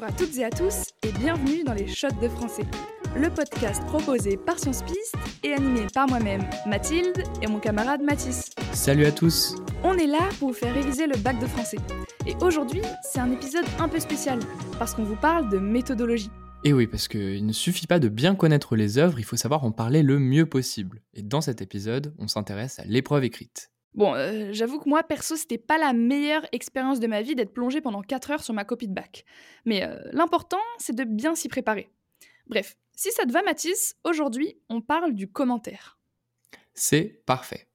Bonjour à toutes et à tous et bienvenue dans les Shots de français, le podcast proposé par Science Piste et animé par moi-même, Mathilde, et mon camarade Mathis. Salut à tous On est là pour vous faire réviser le bac de français. Et aujourd'hui, c'est un épisode un peu spécial, parce qu'on vous parle de méthodologie. Et oui, parce qu'il ne suffit pas de bien connaître les œuvres, il faut savoir en parler le mieux possible. Et dans cet épisode, on s'intéresse à l'épreuve écrite. Bon, euh, j'avoue que moi, perso, c'était pas la meilleure expérience de ma vie d'être plongée pendant 4 heures sur ma copie de bac. Mais euh, l'important, c'est de bien s'y préparer. Bref, si ça te va, Mathis, aujourd'hui, on parle du commentaire. C'est parfait.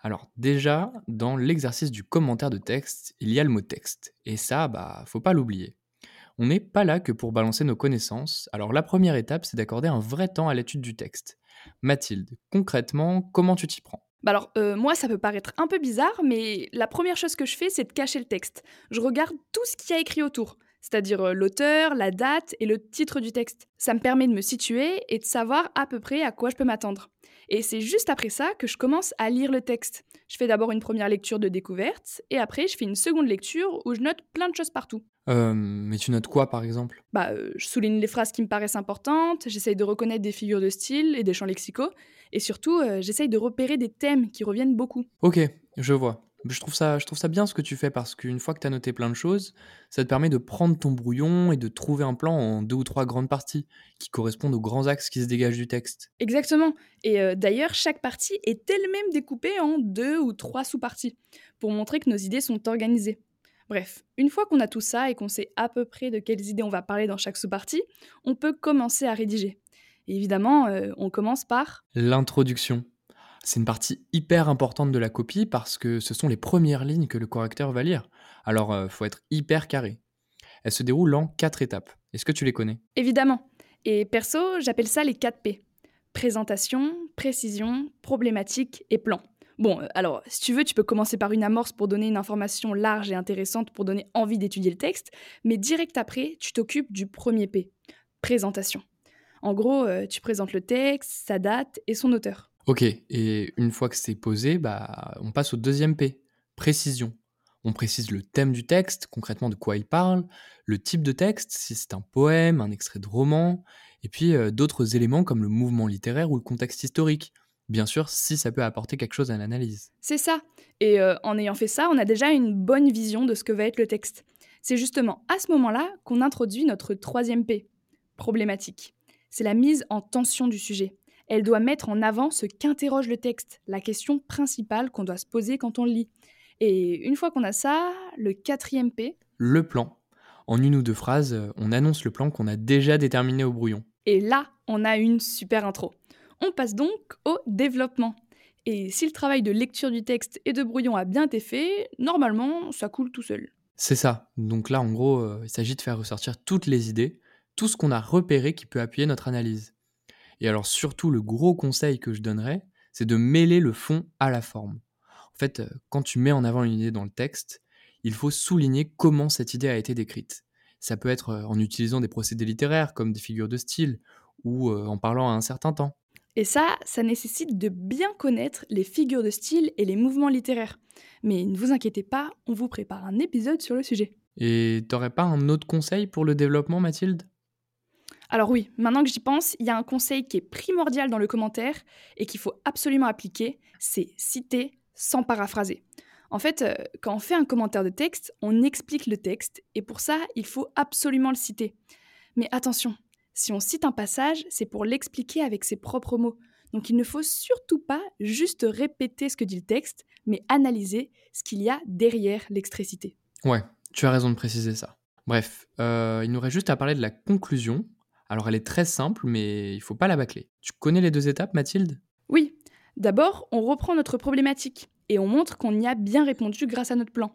Alors déjà, dans l'exercice du commentaire de texte, il y a le mot texte. Et ça, bah, faut pas l'oublier. On n'est pas là que pour balancer nos connaissances, alors la première étape, c'est d'accorder un vrai temps à l'étude du texte. Mathilde, concrètement, comment tu t'y prends? Bah alors, euh, moi, ça peut paraître un peu bizarre, mais la première chose que je fais, c'est de cacher le texte. Je regarde tout ce qu'il y a écrit autour, c'est-à-dire euh, l'auteur, la date et le titre du texte. Ça me permet de me situer et de savoir à peu près à quoi je peux m'attendre. Et c'est juste après ça que je commence à lire le texte. Je fais d'abord une première lecture de découverte, et après je fais une seconde lecture où je note plein de choses partout. Euh, mais tu notes quoi par exemple? Bah, euh, je souligne les phrases qui me paraissent importantes, j'essaye de reconnaître des figures de style et des champs lexicaux, et surtout, euh, j'essaye de repérer des thèmes qui reviennent beaucoup. Ok, je vois. Je trouve, ça, je trouve ça bien ce que tu fais parce qu'une fois que tu as noté plein de choses, ça te permet de prendre ton brouillon et de trouver un plan en deux ou trois grandes parties qui correspondent aux grands axes qui se dégagent du texte. Exactement. Et euh, d'ailleurs, chaque partie est elle-même découpée en deux ou trois sous-parties, pour montrer que nos idées sont organisées. Bref, une fois qu'on a tout ça et qu'on sait à peu près de quelles idées on va parler dans chaque sous-partie, on peut commencer à rédiger. Et évidemment, euh, on commence par... L'introduction. C'est une partie hyper importante de la copie parce que ce sont les premières lignes que le correcteur va lire. Alors, euh, faut être hyper carré. Elle se déroule en quatre étapes. Est-ce que tu les connais? Évidemment. Et perso, j'appelle ça les 4 P. Présentation, précision, problématique et plan. Bon, euh, alors, si tu veux, tu peux commencer par une amorce pour donner une information large et intéressante pour donner envie d'étudier le texte, mais direct après, tu t'occupes du premier P, présentation. En gros, euh, tu présentes le texte, sa date et son auteur. Ok, et une fois que c'est posé, bah, on passe au deuxième P, précision. On précise le thème du texte, concrètement de quoi il parle, le type de texte, si c'est un poème, un extrait de roman, et puis euh, d'autres éléments comme le mouvement littéraire ou le contexte historique. Bien sûr, si ça peut apporter quelque chose à l'analyse. C'est ça. Et euh, en ayant fait ça, on a déjà une bonne vision de ce que va être le texte. C'est justement à ce moment-là qu'on introduit notre troisième P, problématique. C'est la mise en tension du sujet. Elle doit mettre en avant ce qu'interroge le texte, la question principale qu'on doit se poser quand on le lit. Et une fois qu'on a ça, le quatrième P, Le plan. En une ou deux phrases, euh, on annonce le plan qu'on a déjà déterminé au brouillon. et là, on a une super intro. On passe donc au développement. Et si le travail de lecture du texte et de brouillon a bien été fait, normalement, ça coule tout seul. C'est ça. Donc là, en gros, euh, il s'agit de faire ressortir toutes les idées, tout ce qu'on a repéré qui peut appuyer notre analyse. Et alors surtout, le gros conseil que je donnerais, c'est de mêler le fond à la forme. En fait, euh, quand tu mets en avant une idée dans le texte, il faut souligner comment cette idée a été décrite. Ça peut être euh, en utilisant des procédés littéraires comme des figures de style ou euh, en parlant à un certain temps. Et ça, ça nécessite de bien connaître les figures de style et les mouvements littéraires. Mais ne vous inquiétez pas, on vous prépare un épisode sur le sujet. Et t'aurais pas un autre conseil pour le développement, Mathilde? Alors oui, maintenant que j'y pense, il y a un conseil qui est primordial dans le commentaire et qu'il faut absolument appliquer, c'est citer sans paraphraser. En fait, euh, quand on fait un commentaire de texte, on explique le texte et pour ça, il faut absolument le citer. Mais attention, si on cite un passage, c'est pour l'expliquer avec ses propres mots. Donc il ne faut surtout pas juste répéter ce que dit le texte, mais analyser ce qu'il y a derrière l'extrait cité. Ouais, tu as raison de préciser ça. Bref, euh, il nous reste juste à parler de la conclusion. Alors elle est très simple, mais il faut pas la bâcler. Tu connais les deux étapes, Mathilde? Oui, d'abord, on reprend notre problématique et on montre qu'on y a bien répondu grâce à notre plan.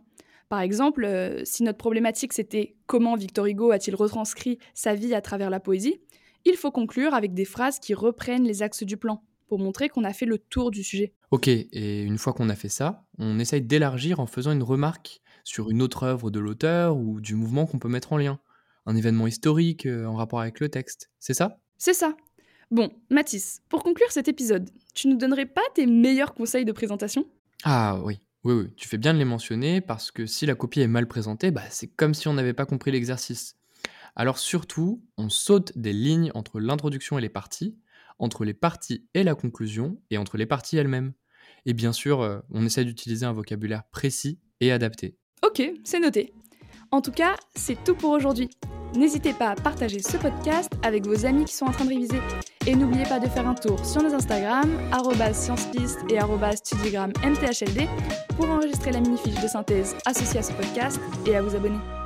Par exemple, euh, si notre problématique c'était comment Victor Hugo a-t-il retranscrit sa vie à travers la poésie, il faut conclure avec des phrases qui reprennent les axes du plan pour montrer qu'on a fait le tour du sujet. Ok, et une fois qu'on a fait ça, on essaye d'élargir en faisant une remarque sur une autre œuvre de l'auteur ou du mouvement qu'on peut mettre en lien. Un événement historique euh, en rapport avec le texte. C'est ça? C'est ça. Bon, Mathis, pour conclure cet épisode, tu nous donnerais pas tes meilleurs conseils de présentation? Ah oui, oui, oui, tu fais bien de les mentionner parce que si la copie est mal présentée, bah, c'est comme si on n'avait pas compris l'exercice. Alors surtout, on saute des lignes entre l'introduction et les parties, entre les parties et la conclusion, et entre les parties elles-mêmes. Et bien sûr, euh, on essaie d'utiliser un vocabulaire précis et adapté. Ok, c'est noté. En tout cas, c'est tout pour aujourd'hui. N'hésitez pas à partager ce podcast avec vos amis qui sont en train de réviser. Et n'oubliez pas de faire un tour sur nos Instagram, sciencepiste et studiogramme mthld, pour enregistrer la mini-fiche de synthèse associée à ce podcast et à vous abonner.